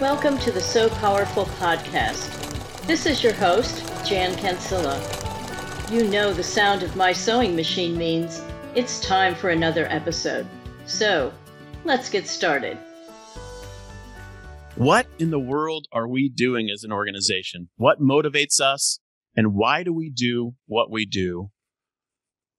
Welcome to the Sew Powerful podcast. This is your host, Jan Cancilla. You know the sound of my sewing machine means it's time for another episode. So, let's get started. What in the world are we doing as an organization? What motivates us? And why do we do what we do?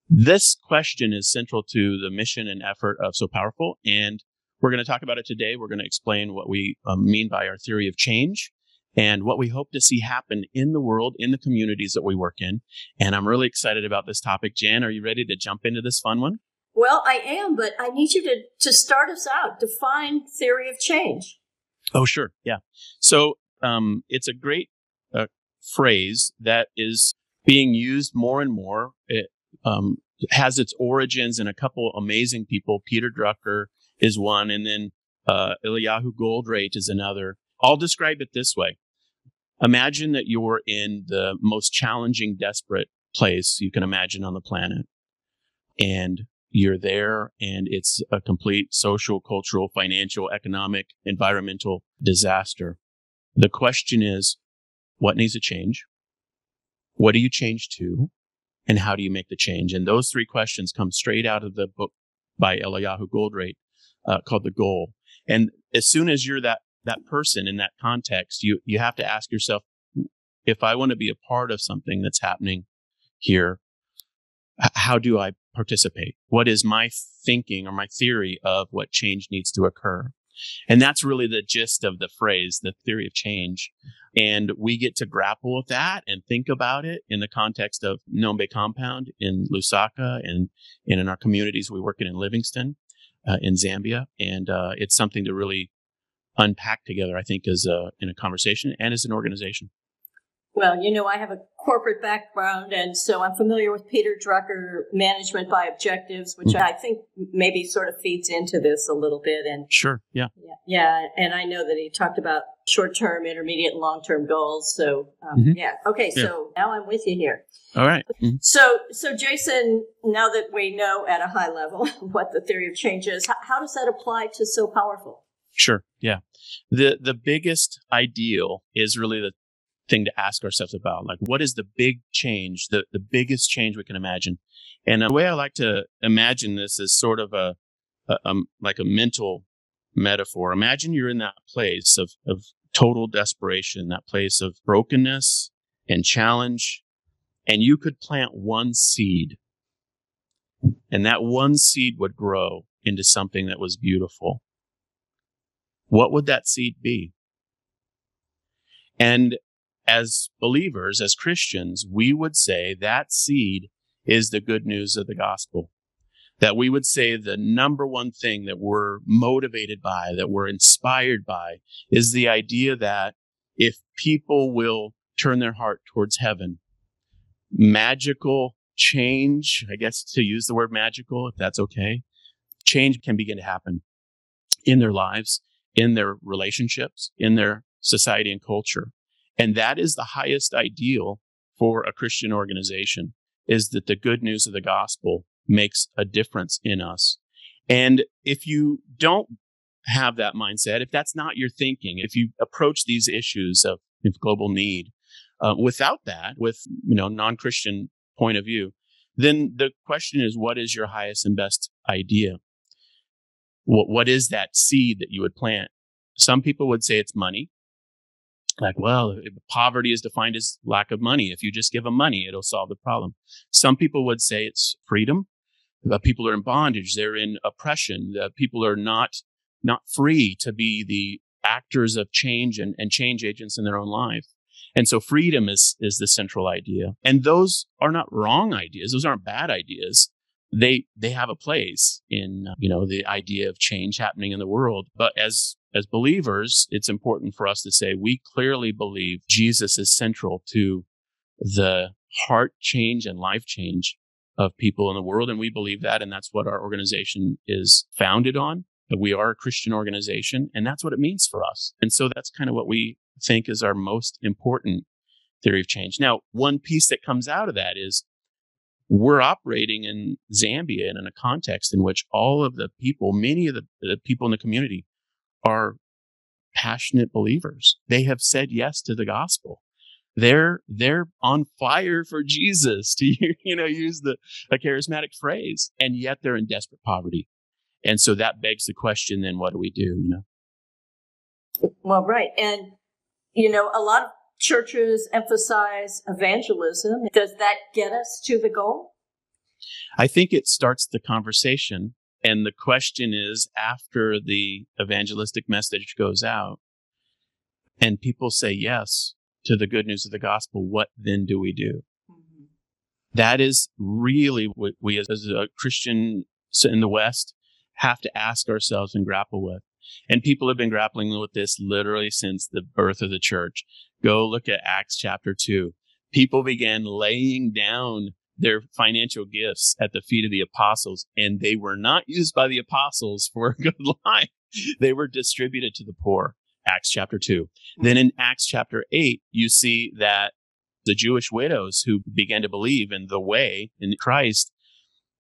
This question is central to the mission and effort of Sew Powerful. And we're going to talk about it today. We're going to explain what we um, mean by our theory of change and what we hope to see happen in the world, in the communities that we work in. And I'm really excited about this topic. Jan, are you ready to jump into this fun one? Well, I am, but I need you to, to start us out. Define theory of change. Oh, sure. Yeah. So um, it's a great uh, phrase that is being used more and more. It um, has its origins in a couple amazing people, Peter Drucker is one, and then uh, Eliyahu Goldratt is another. I'll describe it this way. Imagine that you're in the most challenging, desperate place you can imagine on the planet. And you're there and it's a complete social, cultural, financial, economic, environmental disaster. The question is, what needs to change? What do you change to? And how do you make the change? And those three questions come straight out of the book by Eliyahu Goldratt uh, called the goal. And as soon as you're that that person in that context, you you have to ask yourself, if I want to be a part of something that's happening here, how do I participate? What is my thinking or my theory of what change needs to occur? And that's really the gist of the phrase, the theory of change. And we get to grapple with that and think about it in the context of Ng'ombe Compound in Lusaka and, and in our communities we work in in Livingstone uh, in Zambia, and uh, it's something to really unpack together. I think as a, in a conversation and as an organization. Well, you know, I have a corporate background, and so I'm familiar with Peter Drucker management by objectives, which mm-hmm. I think maybe sort of feeds into this a little bit. And sure, yeah, yeah, yeah. and I know that he talked about short-term, intermediate, and long-term goals. So, um, mm-hmm. yeah, okay. Yeah. So now I'm with you here. All right. mm-hmm. So, so Jason, now that we know at a high level what the theory of change is, how, how does that apply to Sew Powerful? Sure. Yeah. The the biggest ideal is really the thing to ask ourselves about. Like, what is the big change, the, the biggest change we can imagine? And the way I like to imagine this is sort of a, a um, like a mental metaphor. Imagine you're in that place of, of total desperation, that place of brokenness and challenge, and you could plant one seed, and that one seed would grow into something that was beautiful. What would that seed be? And as believers, as Christians, we would say that seed is the good news of the gospel. That we would say the number one thing that we're motivated by, that we're inspired by, is the idea that if people will turn their heart towards heaven, magical change, I guess to use the word magical, if that's okay, change can begin to happen in their lives, in their relationships, in their society and culture. And that is the highest ideal for a Christian organization is that the good news of the gospel makes a difference in us. And if you don't have that mindset, if that's not your thinking, if you approach these issues of, of global need uh, without that, with you know non-Christian point of view, then the question is, what is your highest and best idea? What what is that seed that you would plant? Some people would say it's money like, well, poverty is defined as lack of money. If you just give them money, it'll solve the problem. Some people would say it's freedom. The people are in bondage. They're in oppression. The people are not, not free to be the actors of change and, and change agents in their own life. And so freedom is, is the central idea. And those are not wrong ideas. Those aren't bad ideas. They, they have a place in, you know, the idea of change happening in the world. But as as believers, it's important for us to say we clearly believe Jesus is central to the heart change and life change of people in the world. And we believe that. And that's what our organization is founded on. That we are a Christian organization. And that's what it means for us. And so that's kind of what we think is our most important theory of change. Now, one piece that comes out of that is we're operating in Zambia and in a context in which all of the people, many of the, the people in the community are passionate believers. They have said yes to the gospel. They're, they're on fire for Jesus to, you know, use the, a charismatic phrase. And yet they're in desperate poverty. And so that begs the question, then what do we do? You know? Well, right. And, you know, a lot of churches emphasize evangelism. Does that get us to the goal? I think it starts the conversation. And the question is after the evangelistic message goes out and people say yes to the good news of the gospel, what then do we do? Mm-hmm. That is really what we as, as a Christian in the West have to ask ourselves and grapple with. And people have been grappling with this literally since the birth of the church. Go look at Acts chapter two. People began laying down their financial gifts at the feet of the apostles, and they were not used by the apostles for a good life. They were distributed to the poor. Acts chapter 2. Hmm. Then in Acts chapter 8, you see that the Jewish widows who began to believe in the way in Christ,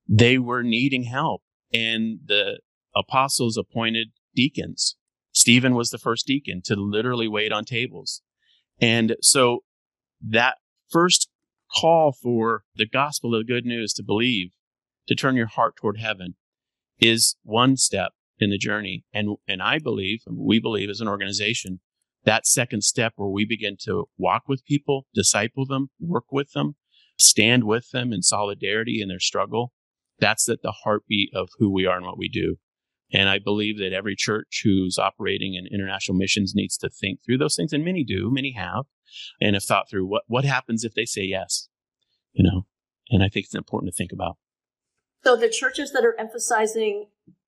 they were needing help. And the apostles appointed deacons. Stephen was the first deacon to literally wait on tables. And so that first call for the gospel of the good news to believe, to turn your heart toward heaven is one step in the journey. And, and I believe, we believe as an organization, that second step where we begin to walk with people, disciple them, work with them, stand with them in solidarity in their struggle. That's at the heartbeat of who we are and what we do. And I believe that every church who's operating in international missions needs to think through those things. And many do, many have, and have thought through what, what happens if they say yes, you know? And I think it's important to think about. So the churches that are emphasizing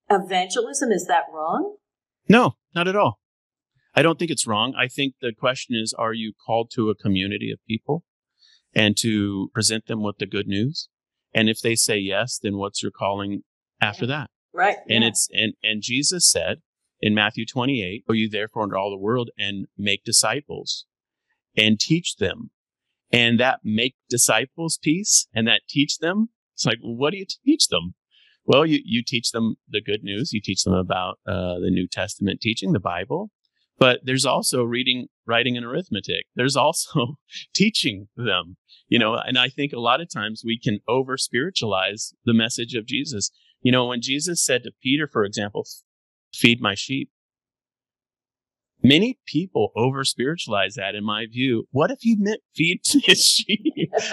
evangelism, is that wrong? No, not at all. I don't think it's wrong. I think the question is, are you called to a community of people and to present them with the good news? And if they say yes, then what's your calling after that? Right. And yeah. it's, and, and Jesus said in Matthew 28, go you therefore into all the world and make disciples and teach them. And that make disciples piece and that teach them. It's like, well, what do you teach them? Well, you, you teach them the good news. You teach them about uh, the New Testament teaching, the Bible. But there's also reading, writing, and arithmetic. There's also teaching them, you know, and I think a lot of times we can over spiritualize the message of Jesus. You know, when Jesus said to Peter, for example, feed my sheep, Many people over spiritualize that in my view. What if he meant feed his sheep?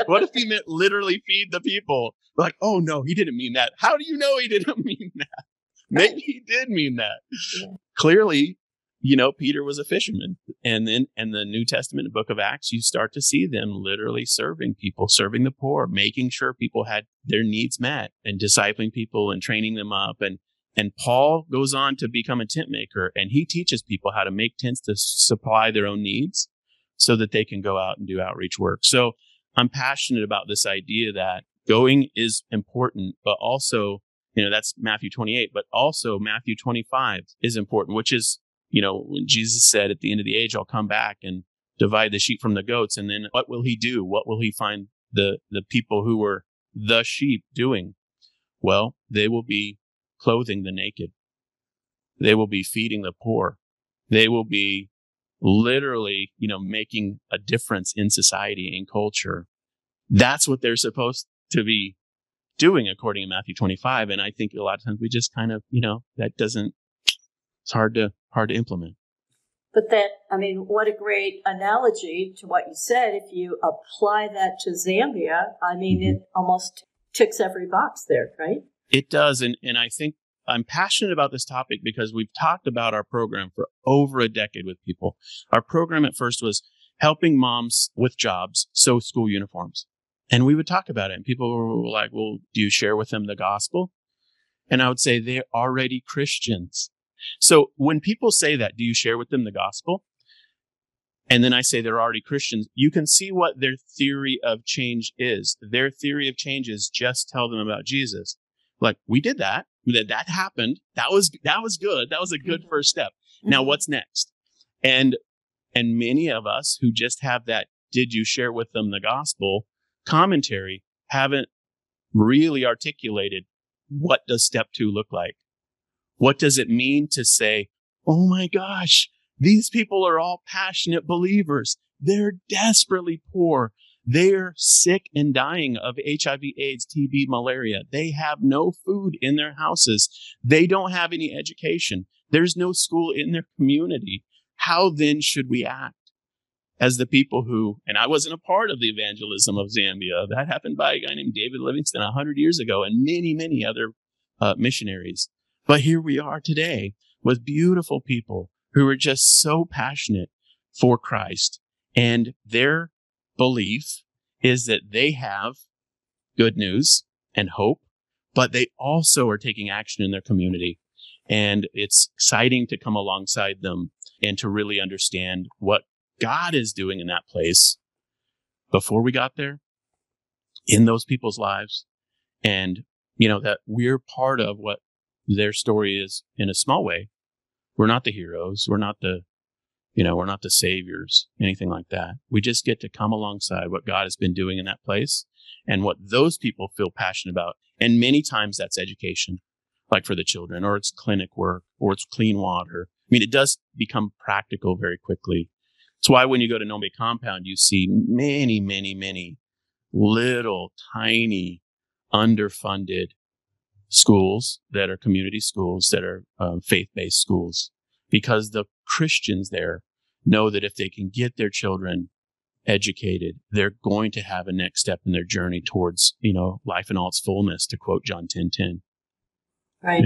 what if he meant literally feed the people? Like, oh no, he didn't mean that. How do you know he didn't mean that? Maybe he did mean that. Yeah. Clearly, you know, Peter was a fisherman. And then in the New Testament book of Acts, you start to see them literally serving people, serving the poor, making sure people had their needs met and discipling people and training them up and and Paul goes on to become a tent maker and he teaches people how to make tents to supply their own needs so that they can go out and do outreach work. So I'm passionate about this idea that going is important, but also, you know, that's Matthew 28, but also Matthew 25 is important, which is, you know, when Jesus said at the end of the age, I'll come back and divide the sheep from the goats. And then what will he do? What will he find the, the people who were the sheep doing? Well, they will be clothing the naked. They will be feeding the poor. They will be literally, you know, making a difference in society and culture. That's what they're supposed to be doing according to Matthew 25. And I think a lot of times we just kind of, you know, that doesn't, it's hard to, hard to implement. But that, I mean, what a great analogy to what you said. If you apply that to Zambia, I mean, mm-hmm. it almost ticks every box there, right? It does. And, and I think I'm passionate about this topic because we've talked about our program for over a decade with people. Our program at first was helping moms with jobs sew school uniforms. And we would talk about it. And people were like, well, do you share with them the gospel? And I would say they're already Christians. So when people say that, do you share with them the gospel? And then I say they're already Christians. You can see what their theory of change is. Their theory of change is just tell them about Jesus. Like we did that. That that happened. That was that was good. That was a good mm-hmm. first step. Now mm-hmm. what's next? And and many of us who just have that did you share with them the gospel commentary haven't really articulated what does step 2 look like? What does it mean to say, "Oh my gosh, These people are all passionate believers. They're desperately poor. They're sick and dying of HIV, AIDS, TB, malaria. They have no food in their houses. They don't have any education. There's no school in their community. How then should we act? As the people who, and I wasn't a part of the evangelism of Zambia. That happened by a guy named David Livingstone a hundred years ago and many, many other uh, missionaries. But here we are today with beautiful people who are just so passionate for Christ and their belief is that they have good news and hope, but they also are taking action in their community. And it's exciting to come alongside them and to really understand what God is doing in that place before we got there in those people's lives. And, you know, that we're part of what their story is in a small way. We're not the heroes. We're not the you know, we're not the saviors, anything like that. We just get to come alongside what God has been doing in that place and what those people feel passionate about. And many times that's education, like for the children, or it's clinic work, or it's clean water. I mean, it does become practical very quickly. It's why when you go to Ng'ombe Compound, you see many, many, many little tiny underfunded schools that are community schools that are um, faith-based schools because the Christians there know that if they can get their children educated, they're going to have a next step in their journey towards, you know, life in all its fullness, to quote John 10 10. Right.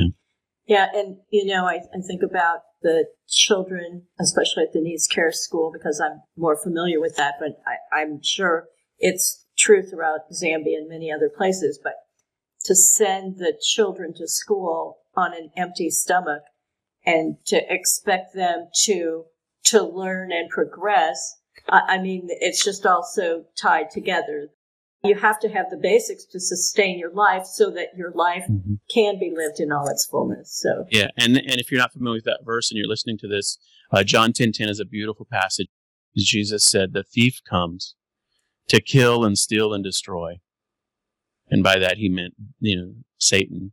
Yeah. yeah. And, you know, I, I think about the children, especially at the Needs Care School, because I'm more familiar with that, but I, I'm sure it's true throughout Zambia and many other places. But to send the children to school on an empty stomach and to expect them to to learn and progress. I, I mean, it's just also tied together. You have to have the basics to sustain your life so that your life mm-hmm. can be lived in all its fullness. So yeah, and and if you're not familiar with that verse and you're listening to this, uh, John ten ten is a beautiful passage. Jesus said, "The thief comes to kill and steal and destroy," and by that he meant you know Satan.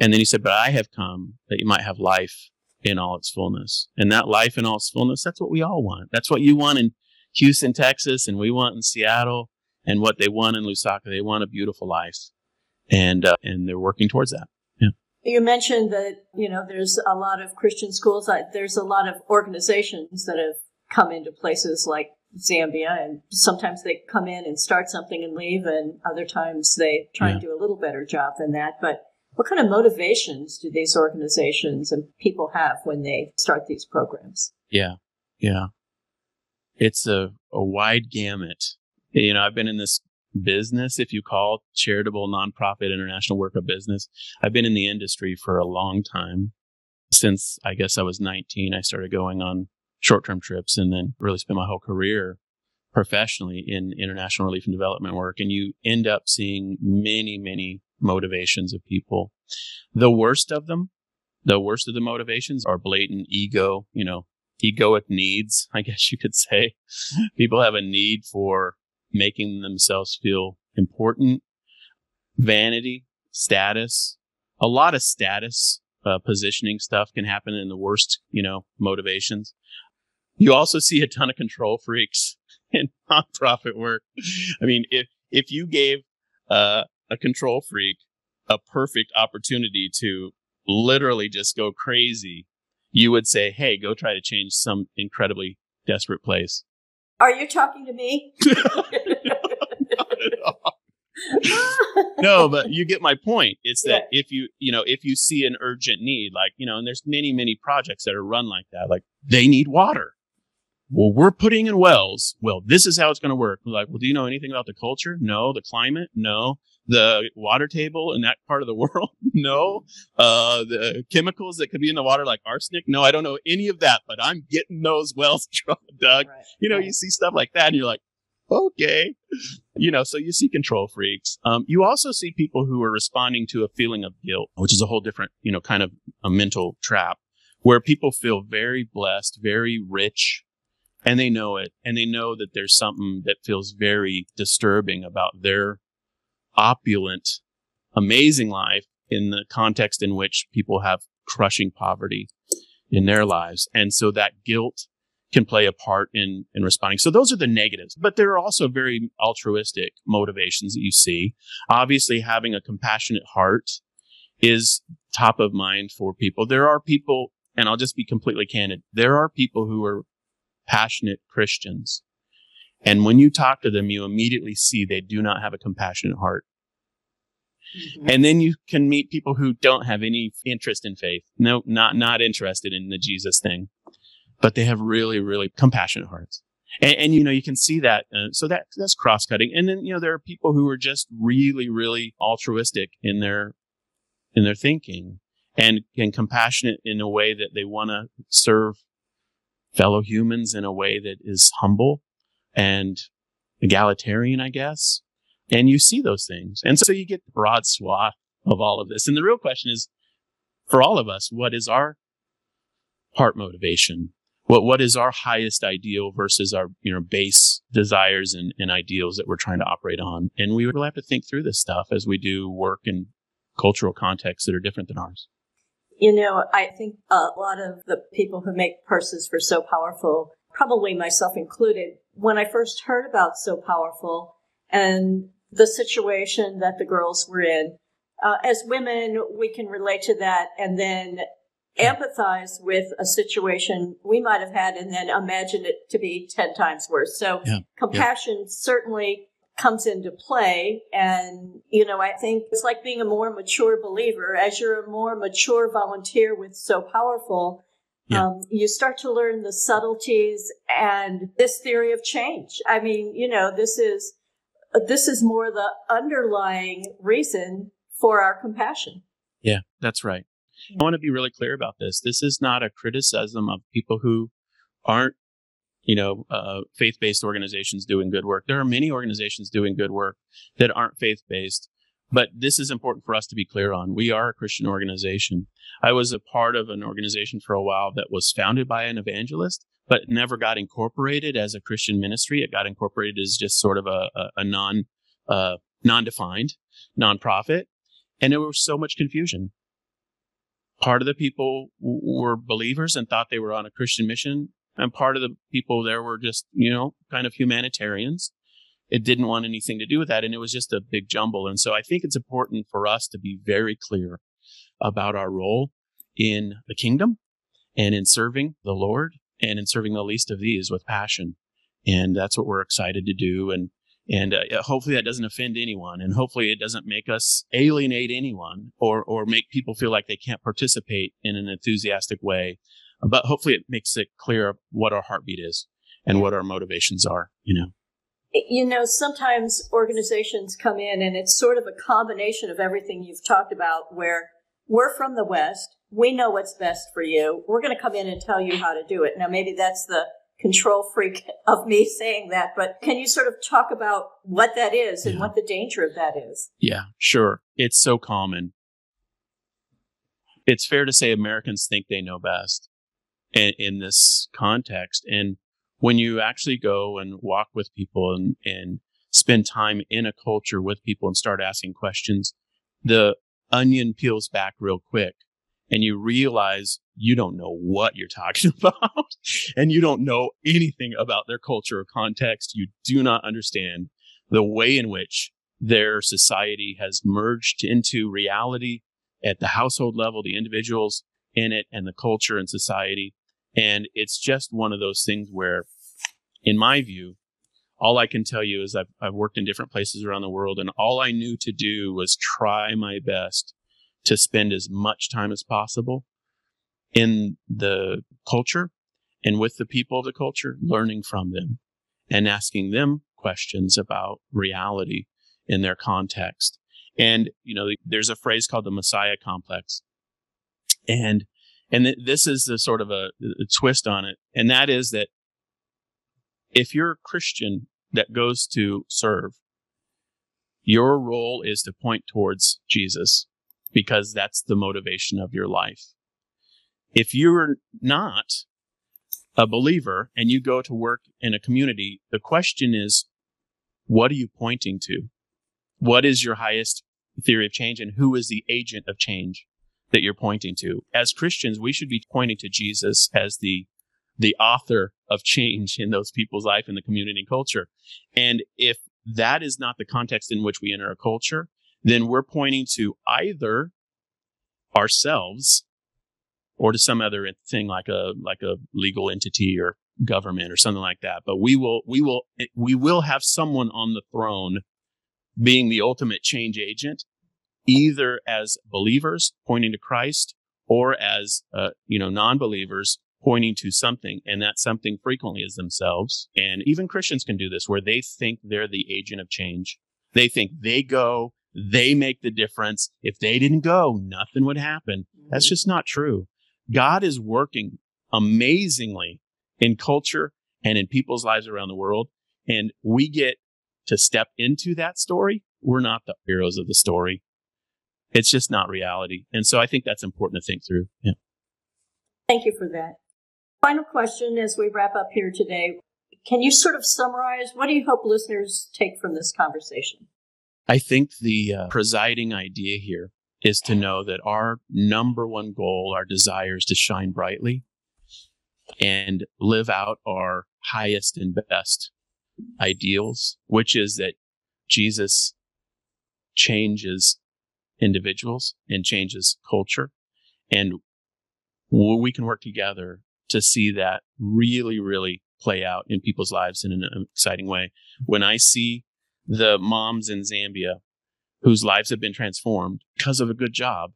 And then he said, But I have come that you might have life in all its fullness. And that life in all its fullness, that's what we all want. That's what you want in Houston, Texas, and we want in Seattle, and what they want in Lusaka. They want a beautiful life. And, uh, and they're working towards that. Yeah. You mentioned that, you know, there's a lot of Christian schools. There's a lot of organizations that have come into places like Zambia, and sometimes they come in and start something and leave, and other times they try yeah. and do a little better job than that. But what kind of motivations do these organizations and people have when they start these programs? Yeah, yeah. It's a, a wide gamut. You know, I've been in this business, if you call charitable nonprofit international work a business. I've been in the industry for a long time. Since I guess I was 19, I started going on short term trips and then really spent my whole career professionally in international relief and development work. And you end up seeing many, many motivations of people. The worst of them, the worst of the motivations are blatant ego, you know, egoic needs, I guess you could say. people have a need for making themselves feel important, vanity, status, a lot of status uh, positioning stuff can happen in the worst, you know, motivations. You also see a ton of control freaks in nonprofit work. I mean, if if you gave uh, a control freak a perfect opportunity to literally just go crazy, you would say, Hey, go try to change some incredibly desperate place. Are you talking to me? no, but you get my point. It's that yeah. if you, you know, if you see an urgent need, like, you know, and there's many, many projects that are run like that, like they need water well, we're putting in wells. Well, this is how it's going to work. We're like, well, do you know anything about the culture? No. The climate? No. The water table in that part of the world? no. Uh, the chemicals that could be in the water, like arsenic? No, I don't know any of that, but I'm getting those wells dug. Right. You know, right. you see stuff like that and you're like, okay. You know, so you see control freaks. Um, you also see people who are responding to a feeling of guilt, which is a whole different, you know, kind of a mental trap where people feel very blessed, very rich, and they know it and they know that there's something that feels very disturbing about their opulent amazing life in the context in which people have crushing poverty in their lives. And so that guilt can play a part in, in responding. So those are the negatives, but there are also very altruistic motivations that you see. Obviously, having a compassionate heart is top of mind for people. There are people, and I'll just be completely candid. There are people who are passionate Christians. And when you talk to them, you immediately see they do not have a compassionate heart. Mm-hmm. And then you can meet people who don't have any interest in faith. No, not, not interested in the Jesus thing, but they have really, really compassionate hearts. And, and you know, you can see that. Uh, so that, that's cross cutting. And then, you know, there are people who are just really, really altruistic in their, in their thinking and, and compassionate in a way that they want to serve fellow humans in a way that is humble and egalitarian, I guess. And you see those things. And so you get the broad swath of all of this. And the real question is for all of us, what is our heart motivation? What, what is our highest ideal versus our, you know, base desires and, and ideals that we're trying to operate on? And we will have to think through this stuff as we do work in cultural contexts that are different than ours. You know, I think a lot of the people who make purses for Sew Powerful, probably myself included, when I first heard about Sew Powerful and the situation that the girls were in. Uh, as women, we can relate to that and then empathize with a situation we might have had and then imagine it to be 10 times worse. So yeah. compassion yeah. certainly comes into play. And, you know, I think it's like being a more mature believer. As you're a more mature volunteer with Sew Powerful, yeah. Um, you start to learn the subtleties and this theory of change. I mean, you know, this is this is more the underlying reason for our compassion. Yeah, that's right. I want to be really clear about this. This is not a criticism of people who aren't, you know, uh, faith-based organizations doing good work. There are many organizations doing good work that aren't faith-based, but this is important for us to be clear on. We are a Christian organization. I was a part of an organization for a while that was founded by an evangelist but never got incorporated as a Christian ministry. It got incorporated as just sort of a, a, a non, uh, non-defined nonprofit. And there was so much confusion. Part of the people w- were believers and thought they were on a Christian mission. And part of the people there were just, you know, kind of humanitarians. It didn't want anything to do with that. And it was just a big jumble. And so I think it's important for us to be very clear about our role in the kingdom and in serving the Lord and in serving the least of these with passion. And that's what we're excited to do. And and uh, hopefully that doesn't offend anyone, and hopefully it doesn't make us alienate anyone or or make people feel like they can't participate in an enthusiastic way. But hopefully it makes it clear what our heartbeat is and what our motivations are. You know. You know, sometimes organizations come in and it's sort of a combination of everything you've talked about where we're from the West. We know what's best for you. We're going to come in and tell you how to do it. Now, maybe that's the control freak of me saying that, but can you sort of talk about what that is and yeah. what the danger of that is? Yeah, sure. It's so common. It's fair to say Americans think they know best in, in this context. And when you actually go and walk with people and, and spend time in a culture with people and start asking questions, the onion peels back real quick and you realize you don't know what you're talking about and you don't know anything about their culture or context. You do not understand the way in which their society has merged into reality at the household level, the individuals in it and the culture and society. And it's just one of those things where, in my view, all I can tell you is I've, I've worked in different places around the world and all I knew to do was try my best to spend as much time as possible in the culture and with the people of the culture, learning from them and asking them questions about reality in their context. And, you know, there's a phrase called the Messiah complex. And, and th- this is the sort of a, a twist on it. And that is that if you're a Christian that goes to serve, your role is to point towards Jesus because that's the motivation of your life. If you're not a believer and you go to work in a community, the question is, what are you pointing to? What is your highest theory of change and who is the agent of change? That you're pointing to. As Christians, we should be pointing to Jesus as the the author of change in those people's life in the community and culture. And if that is not the context in which we enter a culture, then we're pointing to either ourselves or to some other thing like a like a legal entity or government or something like that. But we will we will we will have someone on the throne being the ultimate change agent, either as believers pointing to Christ or as uh, you know non-believers pointing to something, and that something frequently is themselves. And even Christians can do this, where they think they're the agent of change. They think they go, they make the difference. If they didn't go, nothing would happen. That's mm-hmm. just not true. God is working amazingly in culture and in people's lives around the world. And we get to step into that story. We're not the heroes of the story. It's just not reality. And so I think that's important to think through. Yeah. Thank you for that. Final question as we wrap up here today. Can you sort of summarize what do you hope listeners take from this conversation? I think the uh, presiding idea here is to know that our number one goal, our desire is to shine brightly and live out our highest and best ideals, which is that Jesus changes individuals and changes culture. And we can work together to see that really, really play out in people's lives in an um, exciting way. When I see the moms in Zambia whose lives have been transformed because of a good job,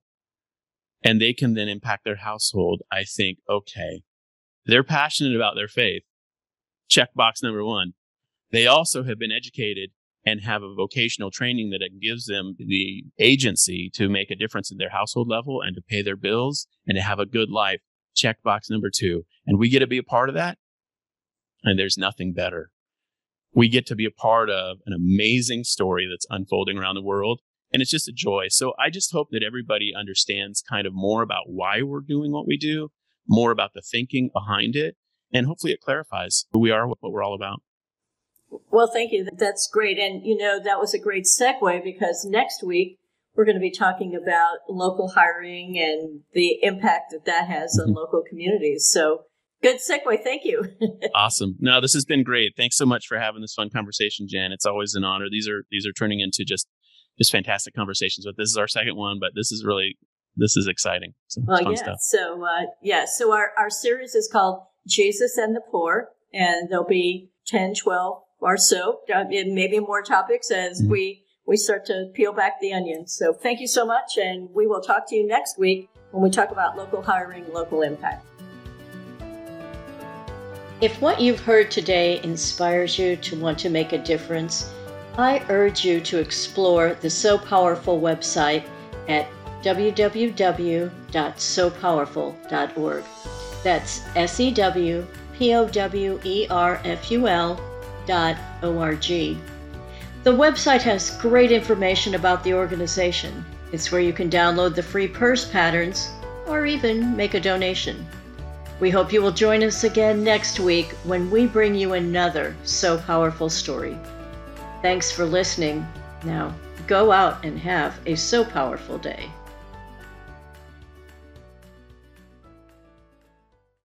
and they can then impact their household, I think, okay, they're passionate about their faith. Check box number one. They also have been educated and have a vocational training that gives them the agency to make a difference in their household level and to pay their bills and to have a good life checkbox number two. And we get to be a part of that. And there's nothing better. We get to be a part of an amazing story that's unfolding around the world. And it's just a joy. So I just hope that everybody understands kind of more about why we're doing what we do, more about the thinking behind it. And hopefully it clarifies who we are, what we're all about. Well, thank you. That's great. And, you know, that was a great segue because next week we're going to be talking about local hiring and the impact that that has on mm-hmm. local communities. So good segue. Thank you. awesome. No, this has been great. Thanks so much for having this fun conversation, Jan. It's always an honor. These are these are turning into just just fantastic conversations. But this is our second one, but this is really this is exciting. So well, yeah. Stuff. So uh, yeah. So our our series is called Jesus and the Poor, and there'll be 10, 12 or so, and maybe more topics as mm-hmm. we we start to peel back the onion. So thank you so much, and we will talk to you next week when we talk about local hiring, local impact. If what you've heard today inspires you to want to make a difference, I urge you to explore the Sew Powerful website at www.sewpowerful.org. That's S E W P O W E R F U L dot O R G. The website has great information about the organization. It's where you can download the free purse patterns or even make a donation. We hope you will join us again next week when we bring you another Sew Powerful story. Thanks for listening. Now, go out and have a Sew Powerful day.